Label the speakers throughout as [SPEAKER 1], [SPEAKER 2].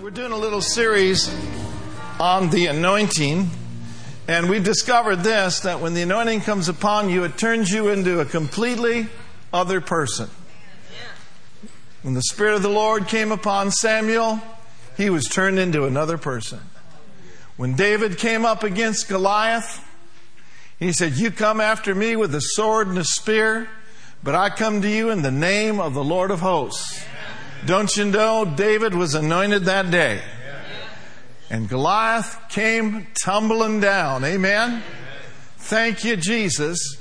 [SPEAKER 1] We're doing a little series on the anointing, and we've discovered this that when the anointing comes upon you, it turns you into a completely other person. When the Spirit of the Lord came upon Samuel, he was turned into another person. When David came up against Goliath, he said, You come after me with a sword and a spear, but I come to you in the name of the Lord of hosts. Don't you know David was anointed that day? And Goliath came tumbling down. Amen? Thank you, Jesus,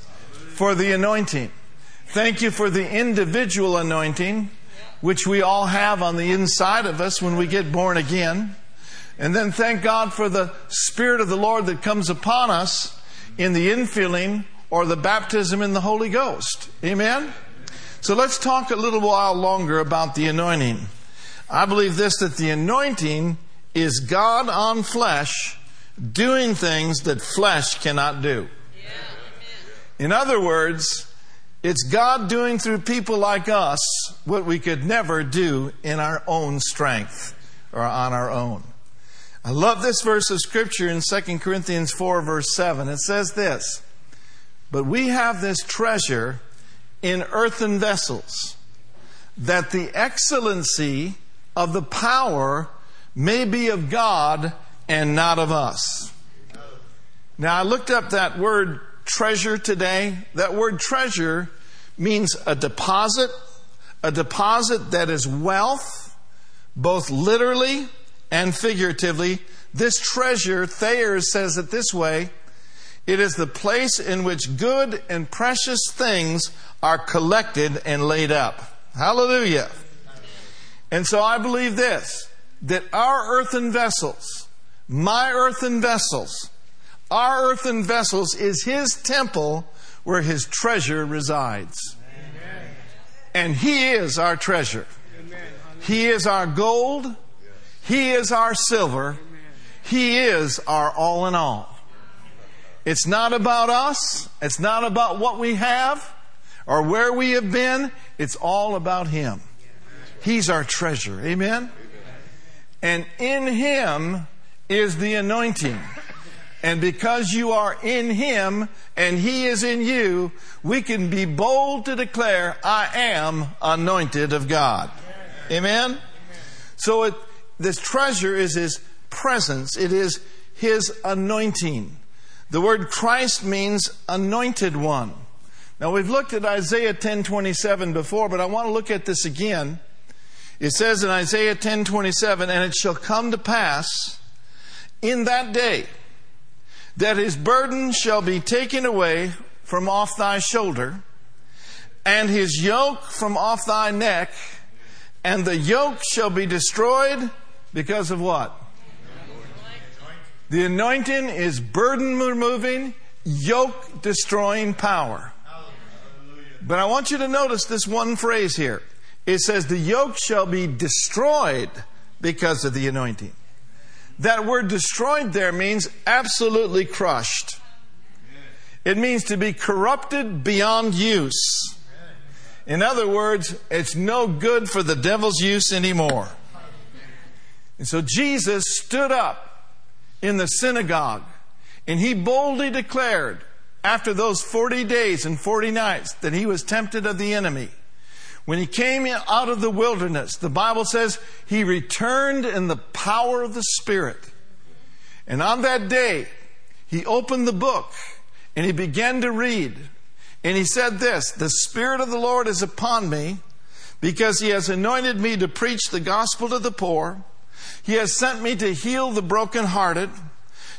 [SPEAKER 1] for the anointing. Thank you for the individual anointing, which we all have on the inside of us when we get born again. And then thank God for the Spirit of the Lord that comes upon us in the infilling or the baptism in the Holy Ghost. Amen? So let's talk a little while longer about the anointing. I believe this that the anointing is God on flesh doing things that flesh cannot do. In other words, it's God doing through people like us what we could never do in our own strength or on our own. I love this verse of scripture in 2 Corinthians 4 verse 7. It says this, But we have this treasure in earthen vessels, that the excellency of the power may be of God and not of us. Now, I looked up that word treasure today. That word treasure means a deposit, a deposit that is wealth, both literally and figuratively. This treasure, Thayer says it this way it is the place in which good and precious things are collected and laid up. Hallelujah. And so I believe this that our earthen vessels, my earthen vessels, our earthen vessels is His temple where His treasure resides. Amen. And He is our treasure. Amen. He is our gold. He is our silver. He is our all in all. It's not about us. It's not about what we have or where we have been. It's all about Him. He's our treasure. Amen? And in Him is the anointing. And because you are in Him and He is in you, we can be bold to declare, I am anointed of God. Amen? So it, this treasure is His presence. It is His anointing. The word Christ means anointed one. Now we've looked at Isaiah 10:27 before, but I want to look at this again. It says in Isaiah 10:27, "And it shall come to pass in that day that his burden shall be taken away from off thy shoulder, and his yoke from off thy neck, and the yoke shall be destroyed because of what? The anointing is burden removing, yoke destroying power. But I want you to notice this one phrase here. It says, The yoke shall be destroyed because of the anointing. That word destroyed there means absolutely crushed. It means to be corrupted beyond use. In other words, it's no good for the devil's use anymore. And so Jesus stood up in the synagogue. And he boldly declared, after those 40 days and 40 nights, that he was tempted of the enemy. When he came out of the wilderness, the Bible says he returned in the power of the Spirit. And on that day, he opened the book and he began to read. And he said this The Spirit of the Lord is upon me because he has anointed me to preach the gospel to the poor. He has sent me to heal the brokenhearted,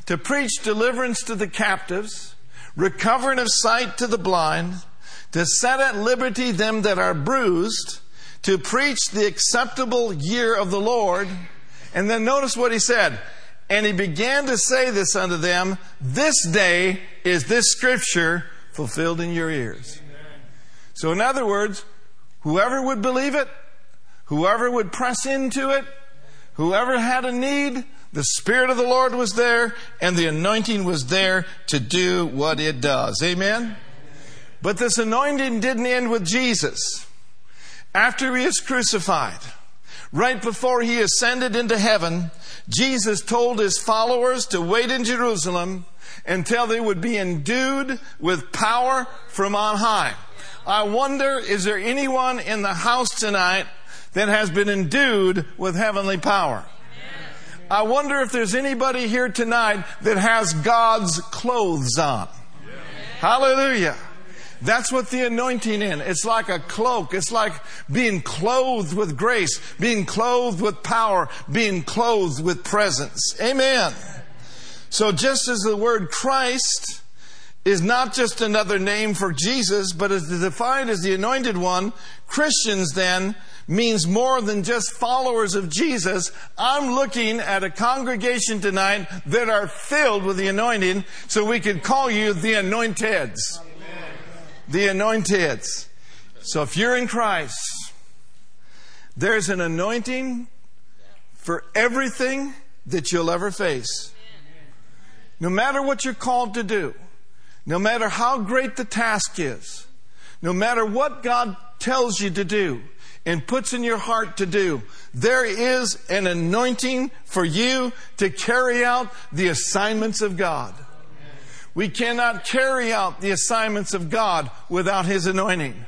[SPEAKER 1] to preach deliverance to the captives, recovering of sight to the blind, to set at liberty them that are bruised, to preach the acceptable year of the Lord. And then notice what he said. And he began to say this unto them, This day is this scripture fulfilled in your ears. So, in other words, whoever would believe it, whoever would press into it, Whoever had a need, the Spirit of the Lord was there and the anointing was there to do what it does. Amen? But this anointing didn't end with Jesus. After he was crucified, Right before he ascended into heaven, Jesus told his followers to wait in Jerusalem until they would be endued with power from on high. I wonder, is there anyone in the house tonight that has been endued with heavenly power? I wonder if there's anybody here tonight that has God's clothes on. Hallelujah. That's what the anointing in. It's like a cloak. It's like being clothed with grace, being clothed with power, being clothed with presence. Amen. So just as the word Christ is not just another name for Jesus, but is defined as the anointed one, Christians then means more than just followers of Jesus. I'm looking at a congregation tonight that are filled with the anointing, so we could call you the anointeds. The anointeds. So if you're in Christ, there's an anointing for everything that you'll ever face. No matter what you're called to do, no matter how great the task is, no matter what God tells you to do and puts in your heart to do, there is an anointing for you to carry out the assignments of God. We cannot carry out the assignments of God without His anointing.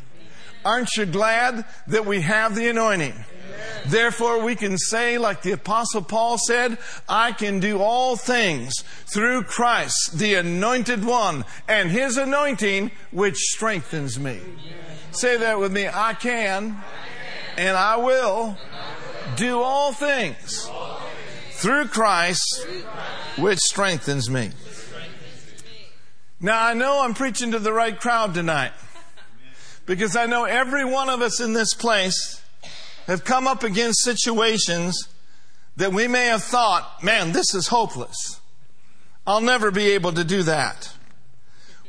[SPEAKER 1] Aren't you glad that we have the anointing? Therefore, we can say, like the Apostle Paul said, I can do all things through Christ, the anointed one, and his anointing, which strengthens me. Say that with me. I can, and I will do all things through Christ, which strengthens me. Now, I know I'm preaching to the right crowd tonight because I know every one of us in this place have come up against situations that we may have thought, man, this is hopeless. I'll never be able to do that.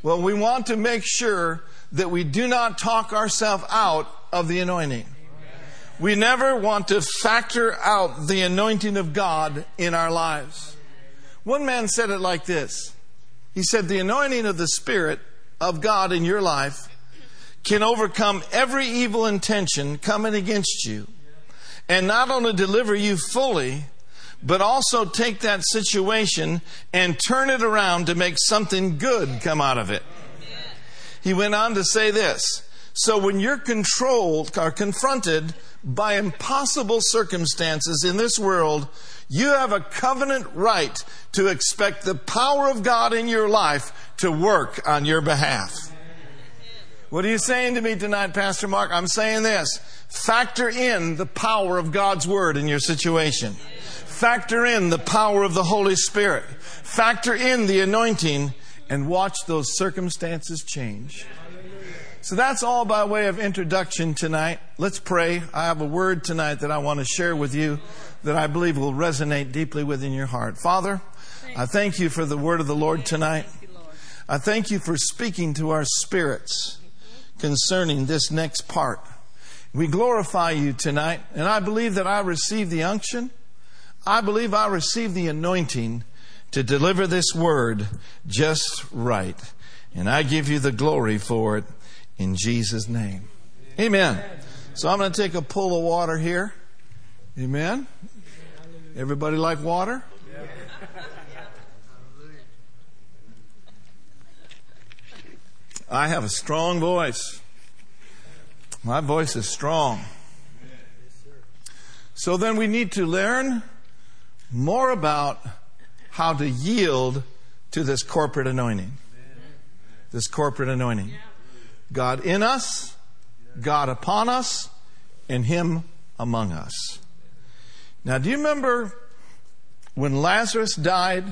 [SPEAKER 1] Well, we want to make sure that we do not talk ourselves out of the anointing. We never want to factor out the anointing of God in our lives. One man said it like this He said, The anointing of the Spirit of God in your life can overcome every evil intention coming against you and not only deliver you fully, but also take that situation and turn it around to make something good come out of it. He went on to say this. So when you're controlled or confronted by impossible circumstances in this world, you have a covenant right to expect the power of God in your life to work on your behalf. What are you saying to me tonight, Pastor Mark? I'm saying this. Factor in the power of God's Word in your situation. Factor in the power of the Holy Spirit. Factor in the anointing and watch those circumstances change. So that's all by way of introduction tonight. Let's pray. I have a word tonight that I want to share with you that I believe will resonate deeply within your heart. Father, I thank you for the word of the Lord tonight. I thank you for speaking to our spirits concerning this next part. We glorify you tonight, and I believe that I receive the unction. I believe I receive the anointing to deliver this word just right. And I give you the glory for it in Jesus' name. Amen. So I'm going to take a pull of water here. Amen. Everybody like water? I have a strong voice. My voice is strong. So then we need to learn more about how to yield to this corporate anointing. This corporate anointing. God in us, God upon us, and Him among us. Now, do you remember when Lazarus died?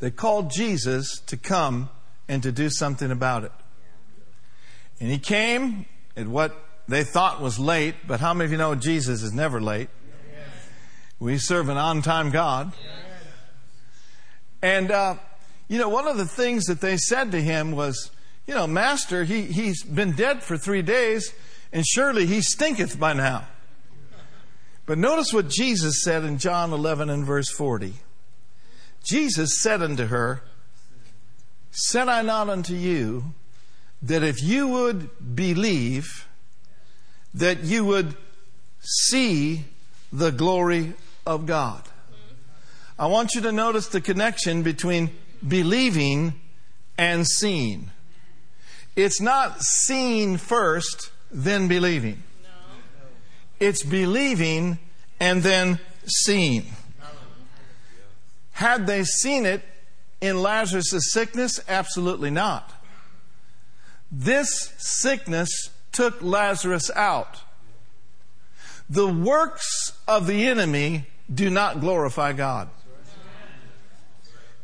[SPEAKER 1] They called Jesus to come and to do something about it. And he came at what they thought was late, but how many of you know Jesus is never late? We serve an on time God. And, uh, you know, one of the things that they said to him was, you know, Master, he, he's been dead for three days, and surely he stinketh by now. But notice what Jesus said in John 11 and verse 40. Jesus said unto her, Said I not unto you that if you would believe, that you would see the glory of God. I want you to notice the connection between believing and seeing. It's not seeing first, then believing. It's believing and then seeing. Had they seen it in Lazarus' sickness? Absolutely not. This sickness took Lazarus out. The works of the enemy do not glorify God.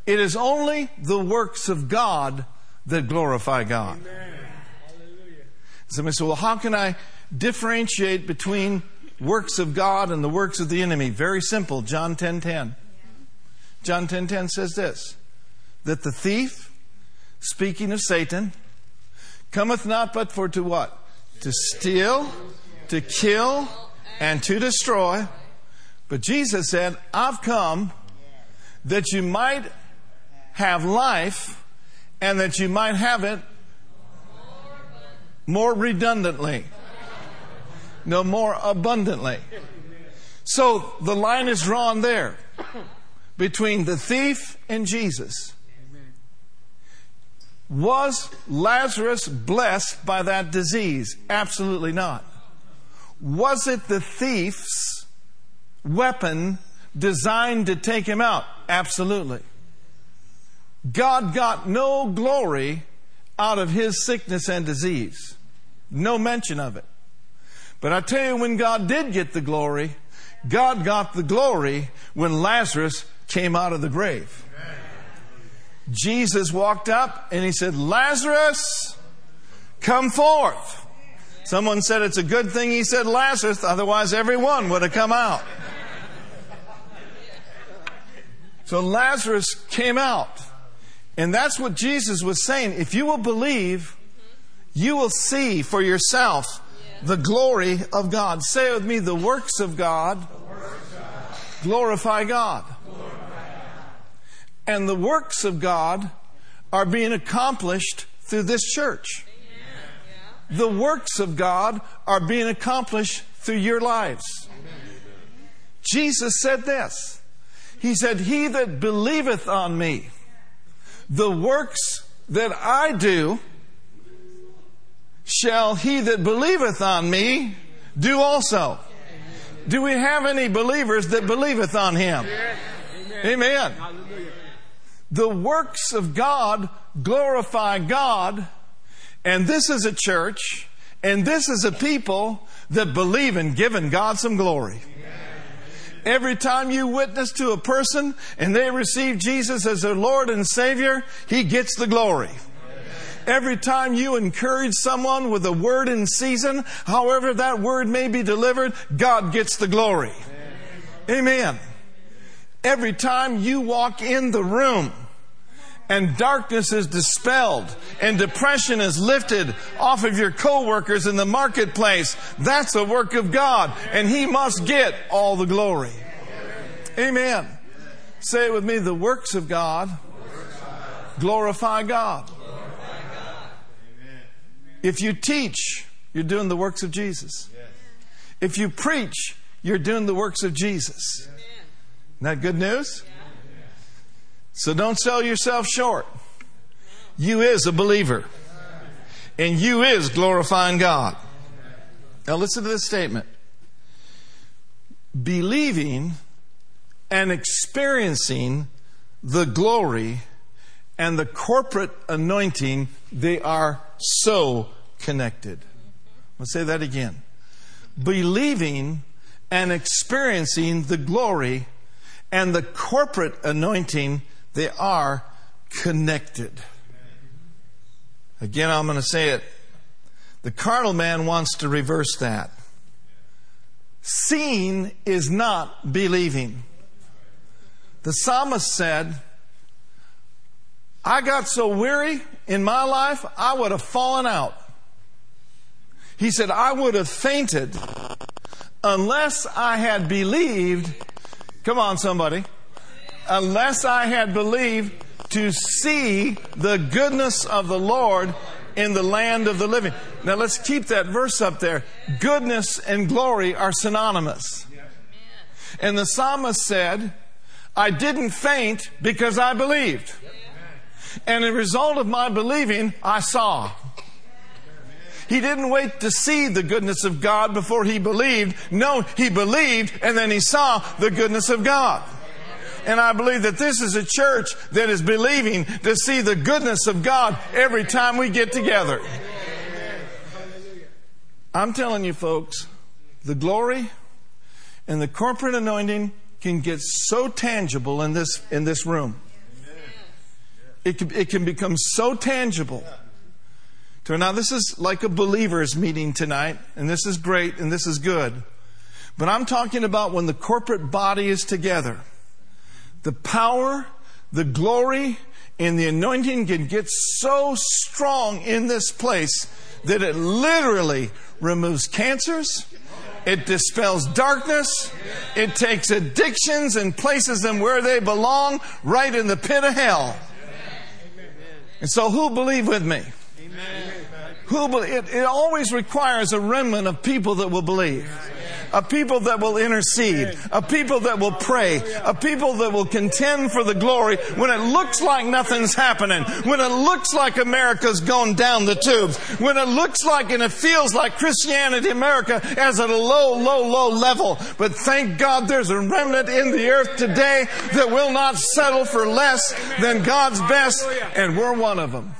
[SPEAKER 1] It is only the works of God that glorify God. Somebody said, well, how can I differentiate between works of God and the works of the enemy? Very simple. John 10 10. John 10 10 says this that the thief, speaking of Satan, cometh not but for to what? To steal, to kill, and to destroy. But Jesus said, I've come that you might have life and that you might have it more redundantly. No, more abundantly. So the line is drawn there between the thief and Jesus. Was Lazarus blessed by that disease? Absolutely not. Was it the thief's weapon designed to take him out? Absolutely. God got no glory out of his sickness and disease. No mention of it. But I tell you, when God did get the glory, God got the glory when Lazarus came out of the grave. Jesus walked up and he said, Lazarus, come forth. Someone said it's a good thing he said Lazarus, otherwise everyone would have come out. So Lazarus came out. And that's what Jesus was saying. If you will believe, you will see for yourself the glory of God. Say with me, the works of God, glorify God. And the works of God are being accomplished through this church. The works of God are being accomplished through your lives. Jesus said this. He said, He that believeth on me, the works that I do, shall he that believeth on me do also. Do we have any believers that believeth on him? Amen. The works of God glorify God, and this is a church, and this is a people that believe in giving God some glory. Every time you witness to a person and they receive Jesus as their Lord and Savior, He gets the glory. Every time you encourage someone with a word in season, however that word may be delivered, God gets the glory. Amen. Every time you walk in the room, and darkness is dispelled and depression is lifted off of your coworkers in the marketplace, that's a work of God and He must get all the glory. Amen. Say it with me, the works of God glorify God. If you teach, you're doing the works of Jesus. If you preach, you're doing the works of Jesus. Isn't that good news? So don't sell yourself short. You is a believer. And you is glorifying God. Now listen to this statement. Believing and experiencing the glory and the corporate anointing, they are so connected. Let's say that again. Believing and experiencing the glory and the corporate anointing, they are connected. Again, I'm going to say it. The carnal man wants to reverse that. Seeing is not believing. The psalmist said, I got so weary in my life, I would have fallen out. He said, I would have fainted unless I had believed Come on, somebody. Unless I had believed to see the goodness of the Lord in the land of the living. Now let's keep that verse up there. Goodness and glory are synonymous. And the psalmist said, I didn't faint because I believed. And the result of my believing, I saw. He didn't wait to see the goodness of God before he believed. No, he believed and then he saw the goodness of God. And I believe that this is a church that is believing to see the goodness of God every time we get together. I'm telling you, folks, the glory and the corporate anointing can get so tangible in this, in this room. It can, it can become so tangible. Now, this is like a believer's meeting tonight, and this is great and this is good. But I'm talking about when the corporate body is together. The power, the glory, and the anointing can get so strong in this place that it literally removes cancers, it dispels darkness. It takes addictions and places them where they belong, right in the pit of hell. And so, who believe with me? Who? It, it always requires a remnant of people that will believe a people that will intercede, a people that will pray, a people that will contend for the glory when it looks like nothing's happening, when it looks like America's gone down the tubes, when it looks like and it feels like Christianity America is at a low, low, low level. But thank God there's a remnant in the earth today that will not settle for less than God's best, and we're one of them.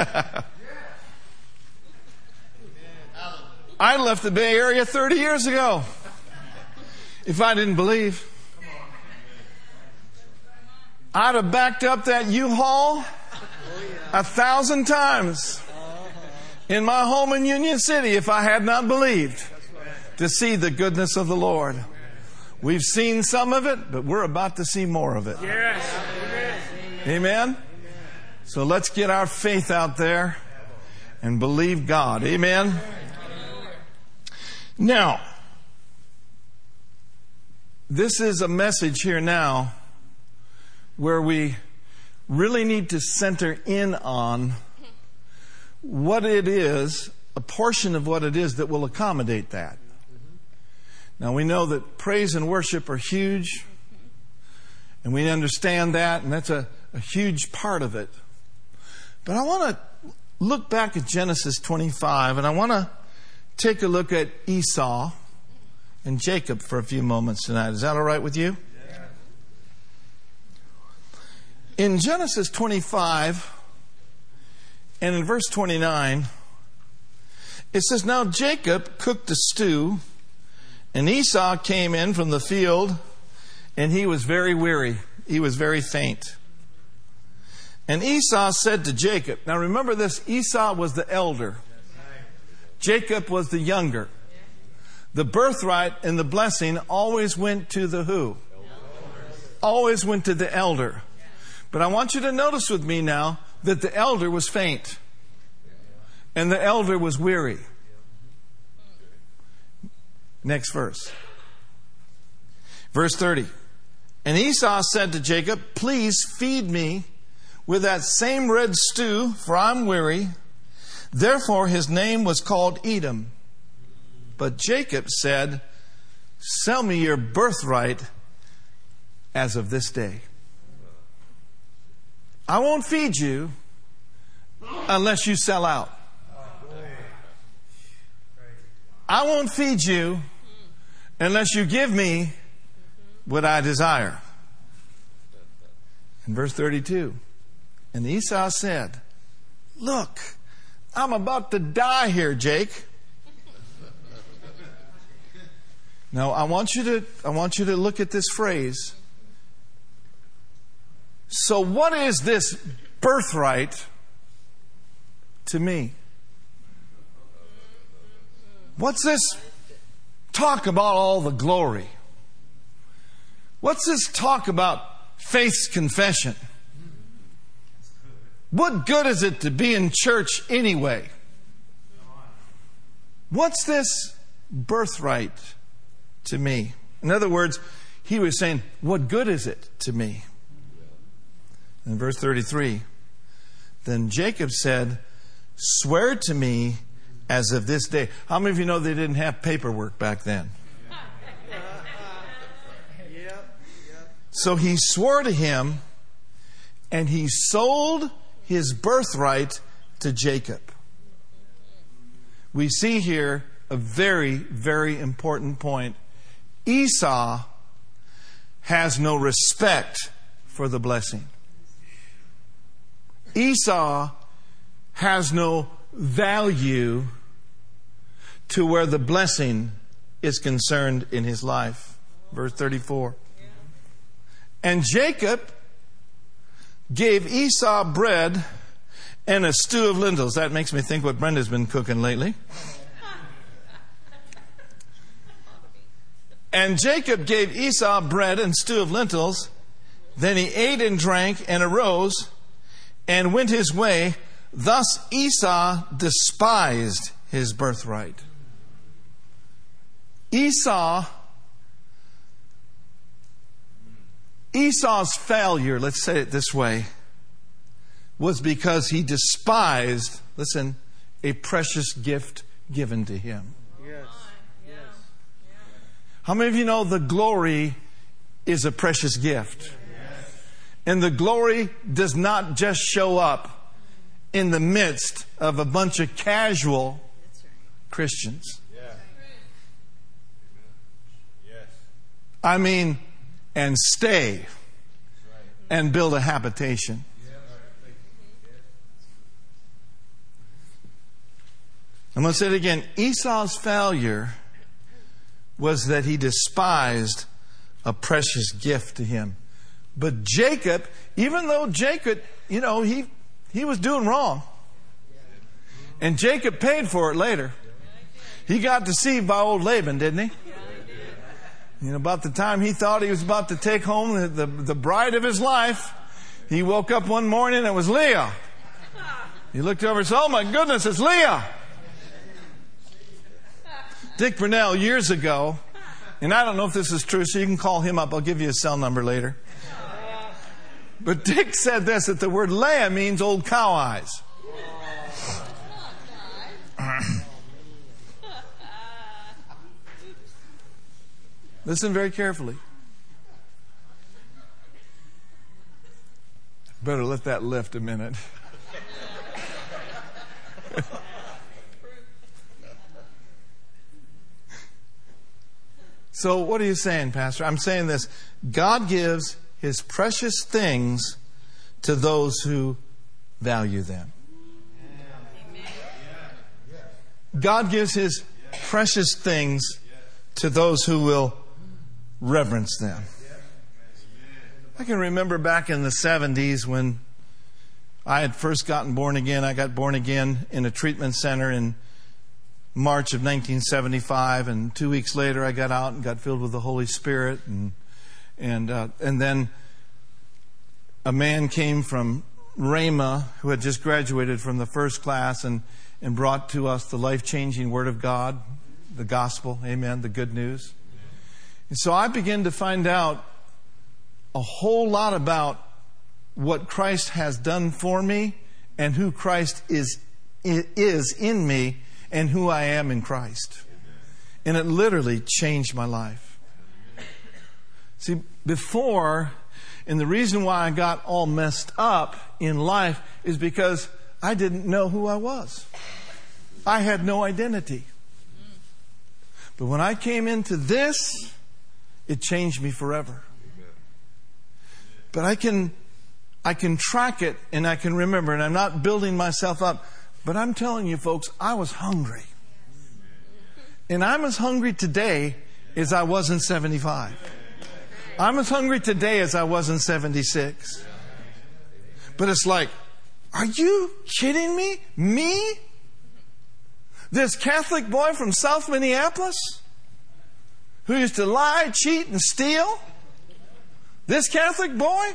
[SPEAKER 1] I left the Bay Area 30 years ago. If I didn't believe, I'd have backed up that U-Haul a thousand times in my home in Union City if I had not believed to see the goodness of the Lord. We've seen some of it, but we're about to see more of it. Yes. Amen. So let's get our faith out there and believe God. Amen. Now, this is a message here now where we really need to center in on what it is, a portion of what it is that will accommodate that. Now, we know that praise and worship are huge, and we understand that, and that's a, a huge part of it. But I want to look back at Genesis 25 and I want to take a look at Esau and Jacob for a few moments tonight. Is that all right with you? In Genesis 25 and in verse 29, it says, Now Jacob cooked a stew, and Esau came in from the field, and he was very weary. He was very faint. And Esau said to Jacob, now remember this Esau was the elder, Jacob was the younger. The birthright and the blessing always went to the who? Always went to the elder. But I want you to notice with me now that the elder was faint and the elder was weary. Next verse. Verse 30. And Esau said to Jacob, Please feed me with that same red stew, for I'm weary. Therefore his name was called Edom. But Jacob said, Sell me your birthright as of this day. I won't feed you unless you sell out. I won't feed you unless you give me what I desire. In verse 32. And Esau said, Look, I'm about to die here, Jake. now I want you to I want you to look at this phrase. So what is this birthright to me? What's this talk about all the glory? What's this talk about faith's confession? What good is it to be in church anyway? What's this birthright to me? In other words, he was saying, What good is it to me? In verse 33, then Jacob said, Swear to me as of this day. How many of you know they didn't have paperwork back then? So he swore to him and he sold his birthright to Jacob. We see here a very, very important point. Esau has no respect for the blessing. Esau has no value to where the blessing is concerned in his life. Verse 34. And Jacob gave Esau bread and a stew of lentils. That makes me think what Brenda's been cooking lately. And Jacob gave Esau bread and stew of lentils. Then he ate and drank and arose and went his way. Thus Esau despised his birthright. Esau, Esau's failure, let's say it this way, was because he despised, listen, a precious gift given to him. Yes. yes. How many of you know the glory is a precious gift? And the glory does not just show up in the midst of a bunch of casual Christians. I mean, and stay and build a habitation. I'm going to say it again. Esau's failure was that he despised a precious gift to him. But Jacob, even though Jacob, you know, he, he was doing wrong. And Jacob paid for it later. He got deceived by old Laban, didn't he? Know, about the time he thought he was about to take home the, the, the bride of his life, he woke up one morning and it was Leah. He looked over and said, Oh my goodness, it's Leah. Dick Brunell, years ago, and I don't know if this is true, so you can call him up. I'll give you a cell number later. But Dick said this that the word Leah means old cow eyes. Listen very carefully. Better let that lift a minute. so, what are you saying, Pastor? I'm saying this God gives his precious things to those who value them. God gives his precious things to those who will reverence them. I can remember back in the 70s when I had first gotten born again. I got born again in a treatment center in March of 1975, and two weeks later I got out and got filled with the Holy Spirit, and and uh, and then a man came from Rhema who had just graduated from the first class and and brought to us the life changing Word of God, the gospel, Amen, the good news. And so I began to find out a whole lot about what Christ has done for me and who Christ is, is in me and who I am in Christ. And it literally changed my life. See, before, and the reason why I got all messed up in life is because I didn't know who I was. I had no identity. But when I came into this, it changed me forever. But I can, I can track it and I can remember, and I'm not building myself up, but I'm telling you folks, I was hungry. And I'm as hungry today as I was in 75. I'm as hungry today as I was in 76. But it's like, are you kidding me? Me? This Catholic boy from South Minneapolis? Who used to lie, cheat, and steal, this Catholic boy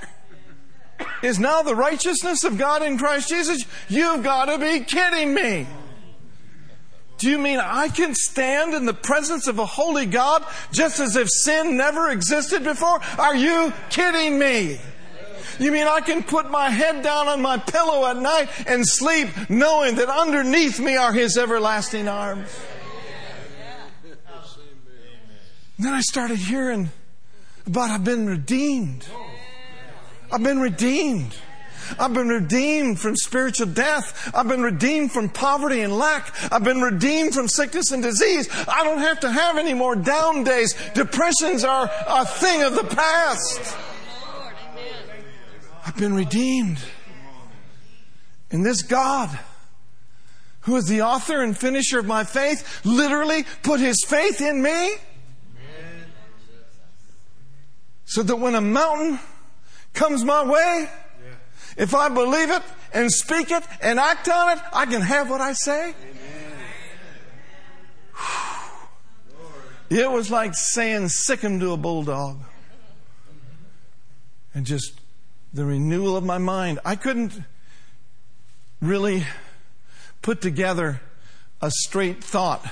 [SPEAKER 1] is now the righteousness of God in Christ Jesus? You've got to be kidding me. Do you mean I can stand in the presence of a holy God just as if sin never existed before? Are you kidding me? You mean I can put my head down on my pillow at night and sleep knowing that underneath me are His everlasting arms? And then I started hearing about I've been redeemed. I've been redeemed. I've been redeemed from spiritual death. I've been redeemed from poverty and lack. I've been redeemed from sickness and disease. I don't have to have any more down days. Depressions are a thing of the past. I've been redeemed. And this God, who is the author and finisher of my faith, literally put his faith in me. So that when a mountain comes my way, if I believe it and speak it and act on it, I can have what I say. It was like saying sic him to a bulldog. And just the renewal of my mind. I couldn't really put together a straight thought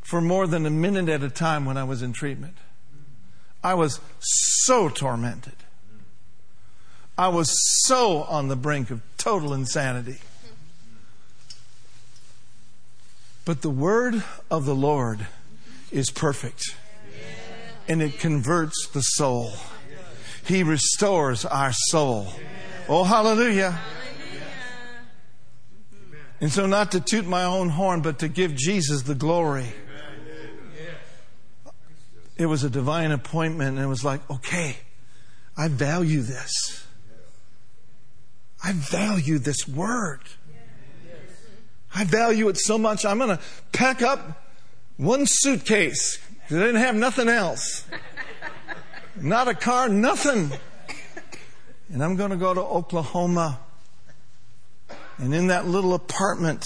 [SPEAKER 1] for more than a minute at a time when I was in treatment. I was so tormented. I was so on the brink of total insanity. But the word of the Lord is perfect and it converts the soul. He restores our soul. Oh, hallelujah. And so, not to toot my own horn, but to give Jesus the glory. It was a divine appointment, and it was like, okay, I value this. I value this word. I value it so much, I'm going to pack up one suitcase because I didn't have nothing else. Not a car, nothing. And I'm going to go to Oklahoma. And in that little apartment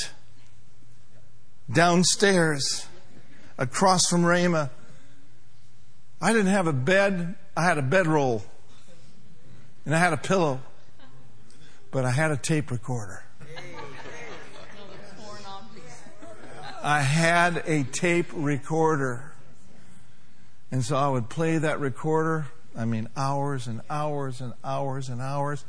[SPEAKER 1] downstairs, across from Rhema, I didn't have a bed, I had a bedroll. And I had a pillow but I had a tape recorder. I had a tape recorder. And so I would play that recorder, I mean, hours and hours and hours and hours.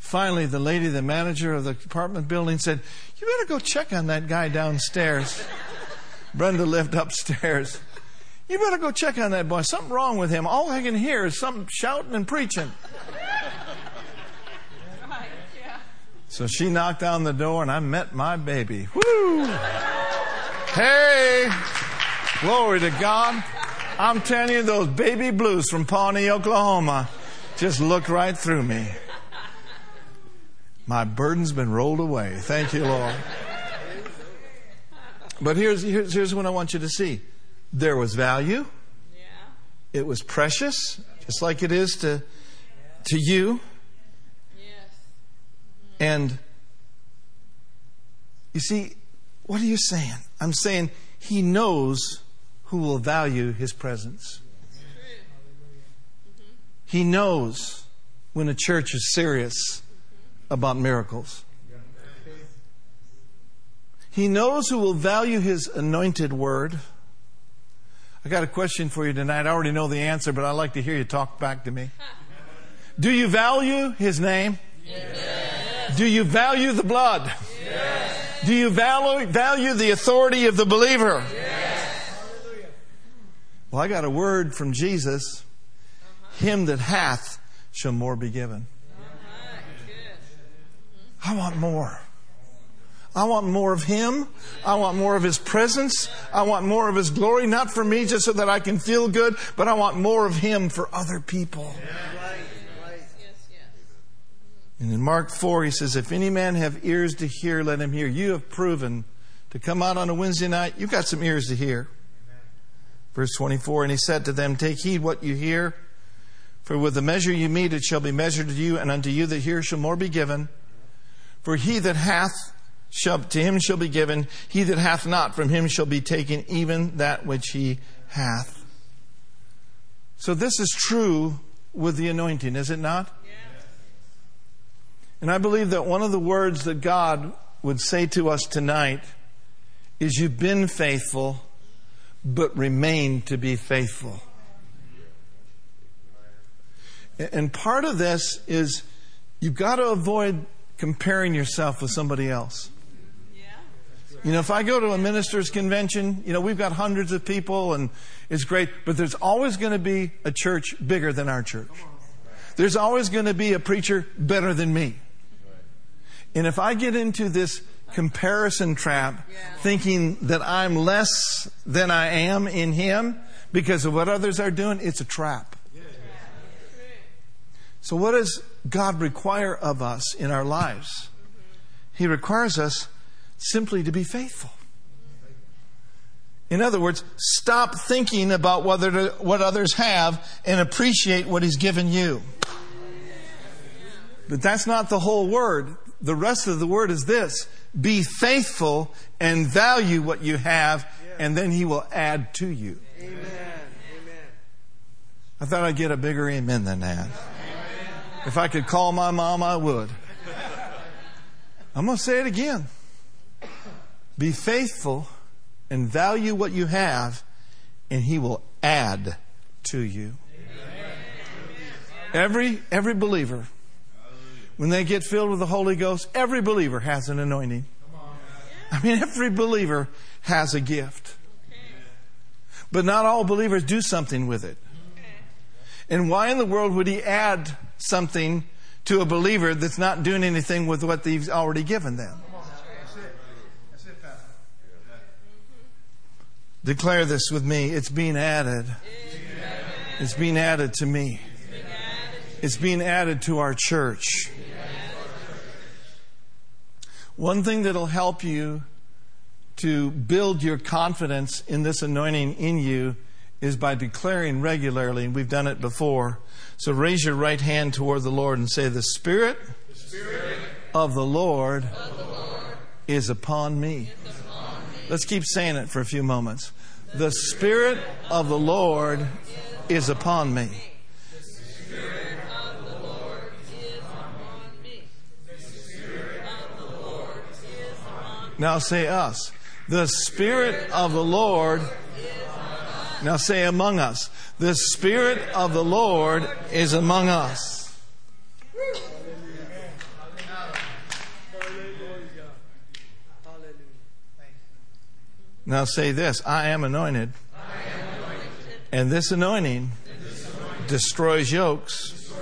[SPEAKER 1] Finally, the lady, the manager of the apartment building said, You better go check on that guy downstairs. Brenda lived upstairs. You better go check on that boy. Something wrong with him. All I can hear is something shouting and preaching. So she knocked on the door and I met my baby. Woo! Hey! Glory to God. I'm telling you, those baby blues from Pawnee, Oklahoma just looked right through me. My burden's been rolled away. Thank you, Lord. But here's, here's, here's what I want you to see there was value, it was precious, just like it is to, to you. Mm-hmm. And you see, what are you saying? I'm saying he knows who will value his presence. Mm-hmm. He knows when a church is serious mm-hmm. about miracles. He knows who will value his anointed word. I got a question for you tonight. I already know the answer, but I'd like to hear you talk back to me. Do you value his name? Yes. Do you value the blood? Yes. Do you value, value the authority of the believer? Yes. Well, I got a word from Jesus. Uh-huh. Him that hath shall more be given. I want more. I want more of Him. I want more of His presence. I want more of His glory, not for me just so that I can feel good, but I want more of Him for other people. And in Mark 4, he says, If any man have ears to hear, let him hear. You have proven to come out on a Wednesday night, you've got some ears to hear. Verse 24, and he said to them, Take heed what you hear, for with the measure you meet, it shall be measured to you, and unto you that hear shall more be given. For he that hath, shall, to him shall be given, he that hath not, from him shall be taken even that which he hath. So this is true with the anointing, is it not? And I believe that one of the words that God would say to us tonight is You've been faithful, but remain to be faithful. And part of this is You've got to avoid comparing yourself with somebody else. You know, if I go to a minister's convention, you know, we've got hundreds of people and it's great, but there's always going to be a church bigger than our church. There's always going to be a preacher better than me. And if I get into this comparison trap, thinking that I'm less than I am in Him because of what others are doing, it's a trap. So, what does God require of us in our lives? He requires us simply to be faithful. In other words, stop thinking about whether what others have and appreciate what He's given you. But that's not the whole word. The rest of the word is this be faithful and value what you have, and then He will add to you. Amen. I thought I'd get a bigger amen than that. If I could call my mom, I would. I'm going to say it again. Be faithful and value what you have, and He will add to you. Every, every believer, when they get filled with the Holy Ghost, every believer has an anointing. I mean, every believer has a gift. But not all believers do something with it. And why in the world would he add something to a believer that's not doing anything with what he's already given them? Declare this with me. It's being added. It's being added to me. It's being added to our church. One thing that'll help you to build your confidence in this anointing in you is by declaring regularly, and we've done it before. So raise your right hand toward the Lord and say, The Spirit, the Spirit of, the Lord, of the Lord is upon me. Is upon me. Let's keep saying it for a few moments. The Spirit of the Lord is upon me. Now say us. The Spirit of the Lord now say among us. The Spirit of the Lord is among us. Now say this I am anointed. And this anointing, destroys, yokes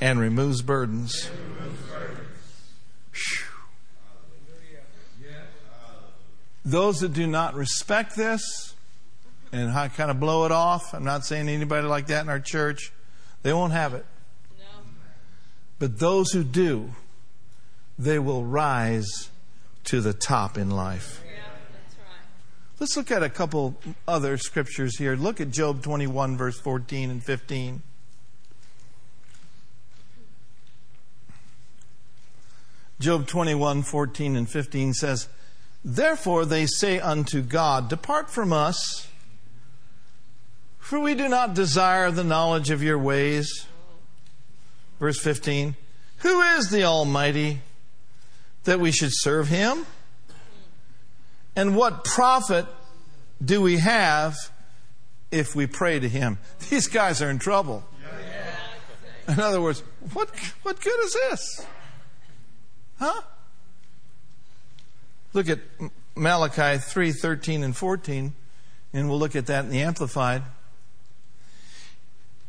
[SPEAKER 1] and removes burdens. Those that do not respect this, and I kind of blow it off. I'm not saying anybody like that in our church. They won't have it. But those who do, they will rise to the top in life. Let's look at a couple other scriptures here. Look at Job 21, verse 14 and 15. Job 21, 14 and 15 says, Therefore they say unto God, Depart from us for we do not desire the knowledge of your ways. Verse 15 Who is the Almighty that we should serve him? And what profit do we have if we pray to him? These guys are in trouble. In other words, what, what good is this? Huh? Look at Malachi 3 13 and 14, and we'll look at that in the Amplified.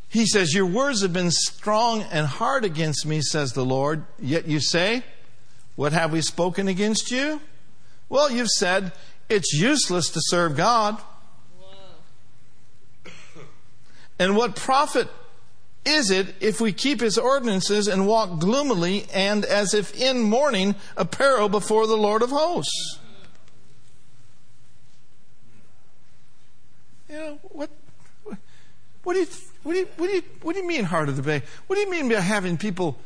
[SPEAKER 1] He says, Your words have been strong and hard against me, says the Lord. Yet you say, What have we spoken against you? Well, you've said, It's useless to serve God. And what profit is it if we keep his ordinances and walk gloomily and as if in mourning apparel before the Lord of hosts? You know, what, what do you what do you, what do you, what do you mean heart of the bay? What do you mean by having people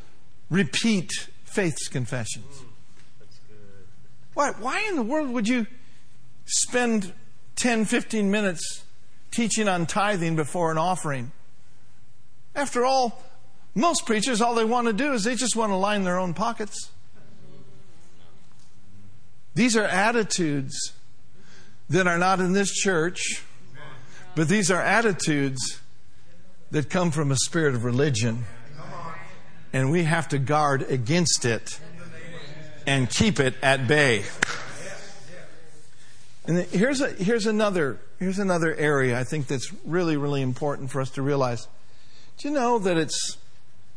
[SPEAKER 1] repeat faith's confessions? Why, why in the world would you spend 10, 15 minutes teaching on tithing before an offering? After all, most preachers, all they want to do is they just want to line their own pockets. These are attitudes that are not in this church, but these are attitudes that come from a spirit of religion. And we have to guard against it and keep it at bay. And here's, a, here's, another, here's another area I think that's really, really important for us to realize. Do you know that it's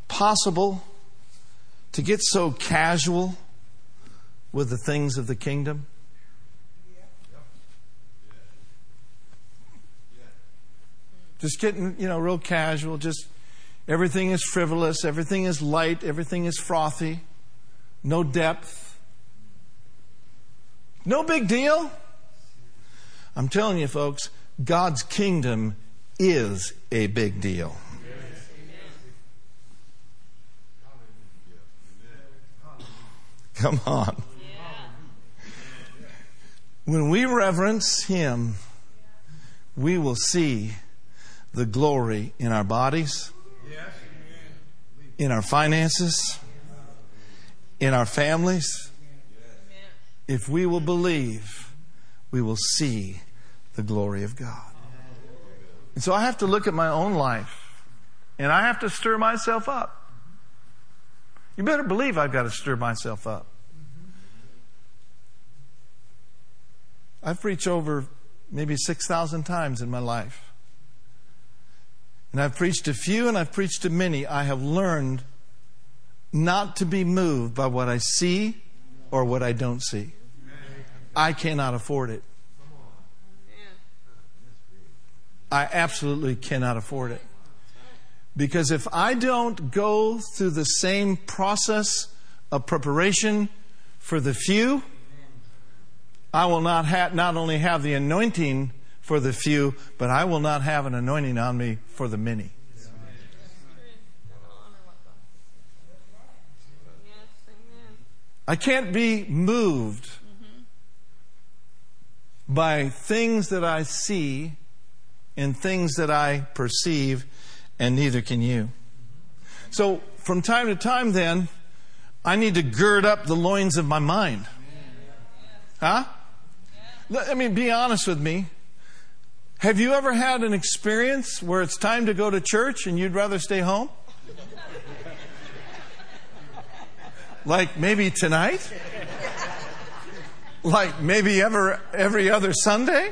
[SPEAKER 1] possible to get so casual with the things of the kingdom? Just getting, you know, real casual, just everything is frivolous, everything is light, everything is frothy, no depth. No big deal. I'm telling you, folks, God's kingdom is a big deal. Come on. When we reverence Him, we will see the glory in our bodies, in our finances, in our families. If we will believe, we will see the glory of God. And so I have to look at my own life and I have to stir myself up. You better believe I've got to stir myself up. I've preached over maybe 6,000 times in my life. And I've preached to few and I've preached to many. I have learned not to be moved by what I see or what I don't see. I cannot afford it. I absolutely cannot afford it. Because if I don't go through the same process of preparation for the few, I will not not only have the anointing for the few, but I will not have an anointing on me for the many. I can't be moved by things that I see and things that I perceive, and neither can you. So, from time to time, then, I need to gird up the loins of my mind. Huh? I mean, be honest with me. Have you ever had an experience where it's time to go to church and you'd rather stay home? Like maybe tonight? Like maybe ever every other Sunday?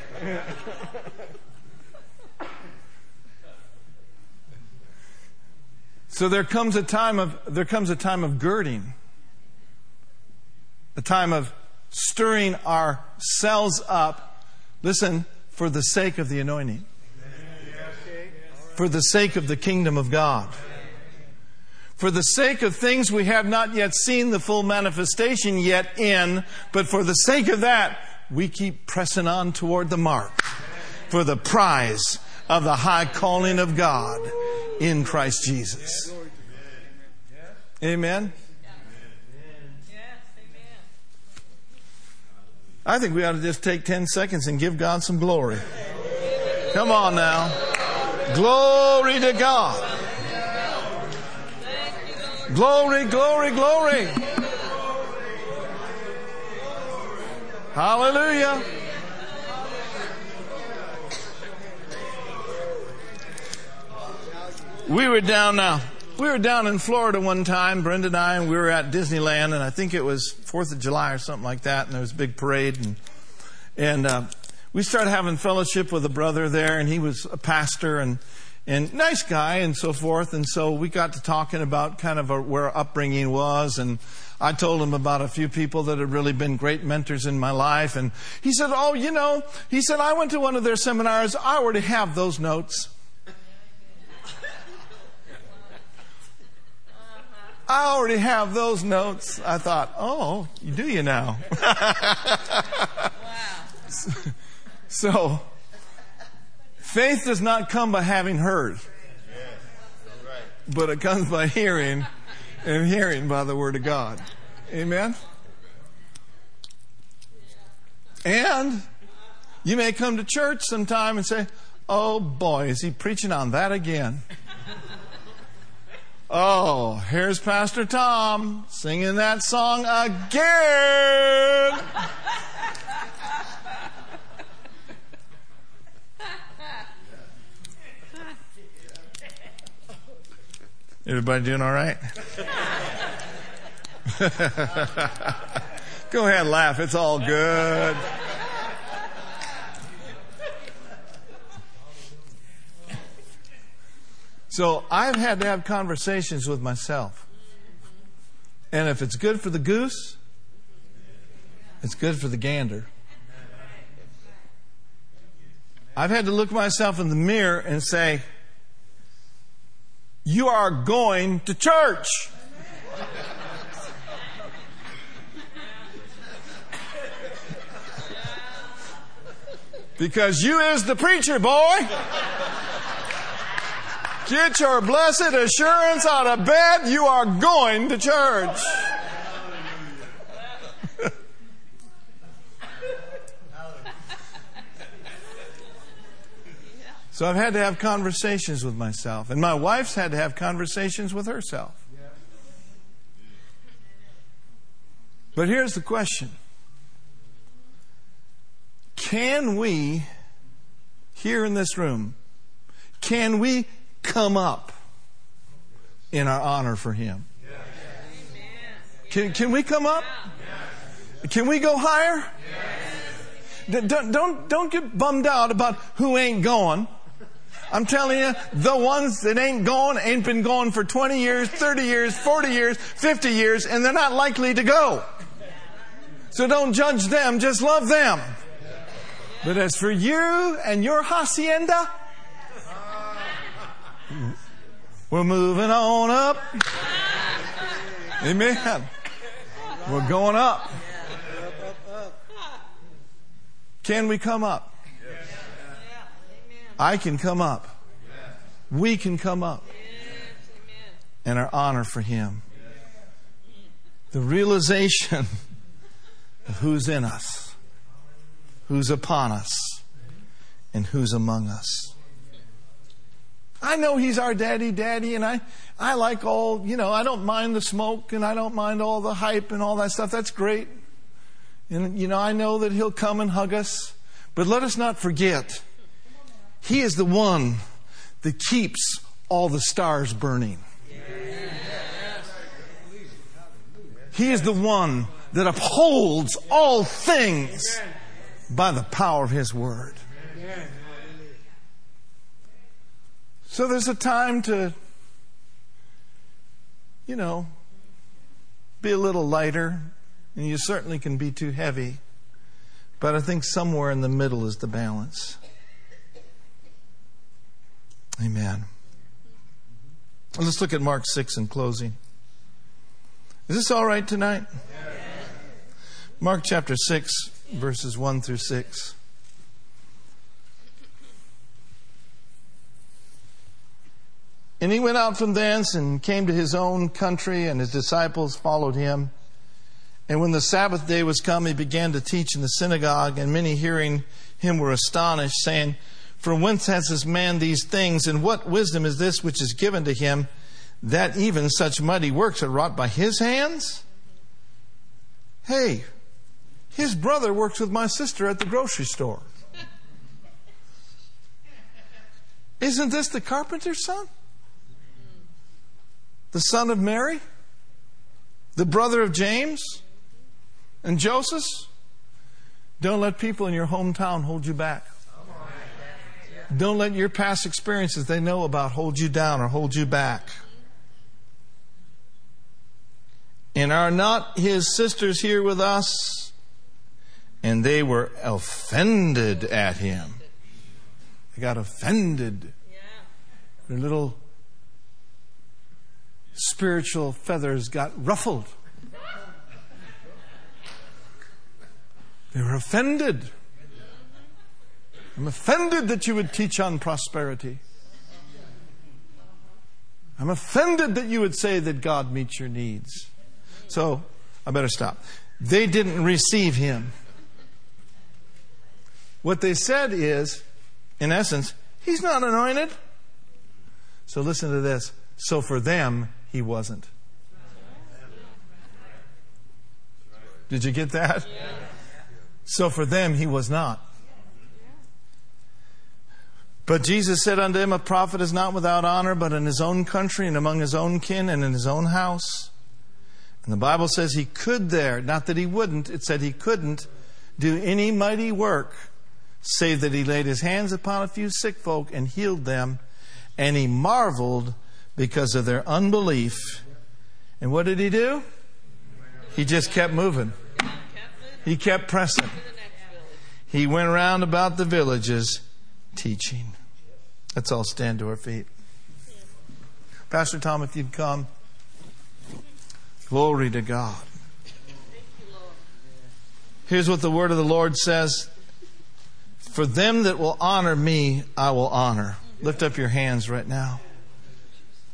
[SPEAKER 1] So there comes a time of there comes a time of girding. A time of stirring ourselves up. Listen, for the sake of the anointing. For the sake of the kingdom of God for the sake of things we have not yet seen the full manifestation yet in, but for the sake of that, we keep pressing on toward the mark for the prize of the high calling of God in Christ Jesus. Amen. I think we ought to just take 10 seconds and give God some glory. Come on now. Glory to God. Glory, glory, glory. Hallelujah. We were down now. Uh, we were down in Florida one time, Brenda and I, and we were at Disneyland, and I think it was Fourth of July or something like that, and there was a big parade, and and uh, we started having fellowship with a brother there, and he was a pastor, and and nice guy and so forth. And so we got to talking about kind of a, where upbringing was. And I told him about a few people that had really been great mentors in my life. And he said, Oh, you know, he said, I went to one of their seminars. I already have those notes. Uh-huh. I already have those notes. I thought, oh, do you now? wow. so, Faith does not come by having heard, but it comes by hearing, and hearing by the Word of God. Amen? And you may come to church sometime and say, Oh boy, is he preaching on that again? Oh, here's Pastor Tom singing that song again. Everybody doing all right? Go ahead, laugh. It's all good. So I've had to have conversations with myself. And if it's good for the goose, it's good for the gander. I've had to look myself in the mirror and say, You are going to church. Because you is the preacher, boy. Get your blessed assurance out of bed. You are going to church. So I've had to have conversations with myself, and my wife's had to have conversations with herself. But here's the question Can we, here in this room, can we come up in our honor for Him? Can, can we come up? Can we go higher? Don't, don't, don't get bummed out about who ain't going. I'm telling you, the ones that ain't gone ain't been gone for 20 years, 30 years, 40 years, 50 years, and they're not likely to go. So don't judge them, just love them. But as for you and your hacienda, we're moving on up. Amen. We're going up. Can we come up? I can come up. We can come up. And our honor for Him. The realization of who's in us, who's upon us, and who's among us. I know he's our daddy, daddy, and I, I like all, you know, I don't mind the smoke and I don't mind all the hype and all that stuff. That's great. And, you know, I know that he'll come and hug us. But let us not forget, he is the one that keeps all the stars burning. He is the one that upholds all things by the power of his word. So there's a time to, you know, be a little lighter, and you certainly can be too heavy. But I think somewhere in the middle is the balance. Amen. Let's look at Mark 6 in closing. Is this all right tonight? Mark chapter 6, verses 1 through 6. And he went out from thence and came to his own country, and his disciples followed him. And when the Sabbath day was come, he began to teach in the synagogue, and many hearing him were astonished, saying, From whence has this man these things, and what wisdom is this which is given to him, that even such mighty works are wrought by his hands? Hey, his brother works with my sister at the grocery store. Isn't this the carpenter's son? the son of Mary, the brother of James and Joseph. Don't let people in your hometown hold you back. Don't let your past experiences they know about hold you down or hold you back. And are not his sisters here with us? And they were offended at him. They got offended. Their little spiritual feathers got ruffled. They were offended. I'm offended that you would teach on prosperity. I'm offended that you would say that God meets your needs. So, I better stop. They didn't receive him. What they said is, in essence, he's not anointed. So, listen to this. So, for them, he wasn't. Did you get that? So for them, he was not. But Jesus said unto him, A prophet is not without honor, but in his own country and among his own kin and in his own house. And the Bible says he could there, not that he wouldn't, it said he couldn't do any mighty work save that he laid his hands upon a few sick folk and healed them. And he marveled because of their unbelief. And what did he do? He just kept moving. He kept pressing. He went around about the villages teaching. Let's all stand to our feet. Pastor Tom, if you'd come. Glory to God. Here's what the word of the Lord says For them that will honor me, I will honor. Lift up your hands right now.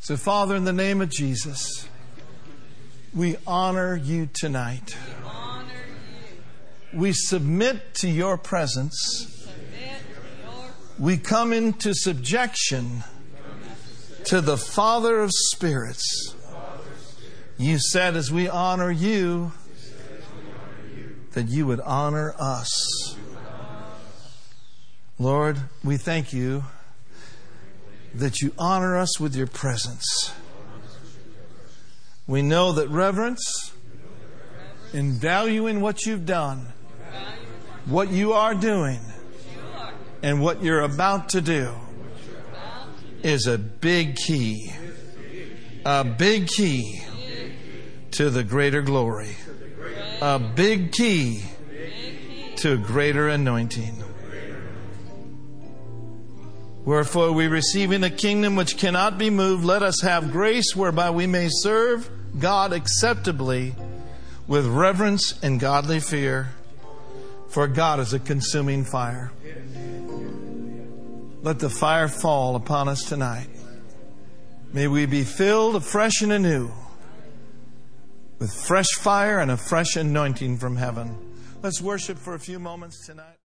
[SPEAKER 1] So, Father, in the name of Jesus, we honor you tonight. We submit to your presence. We come into subjection to the Father of spirits. You said, as we honor you, that you would honor us. Lord, we thank you that you honor us with your presence. We know that reverence in valuing what you've done what you are doing and what you're about to do is a big key. A big key to the greater glory. A big key to greater anointing. Wherefore, we receiving a kingdom which cannot be moved, let us have grace whereby we may serve God acceptably with reverence and godly fear for God is a consuming fire. Let the fire fall upon us tonight. May we be filled afresh and anew with fresh fire and a fresh anointing from heaven. Let's worship for a few moments tonight.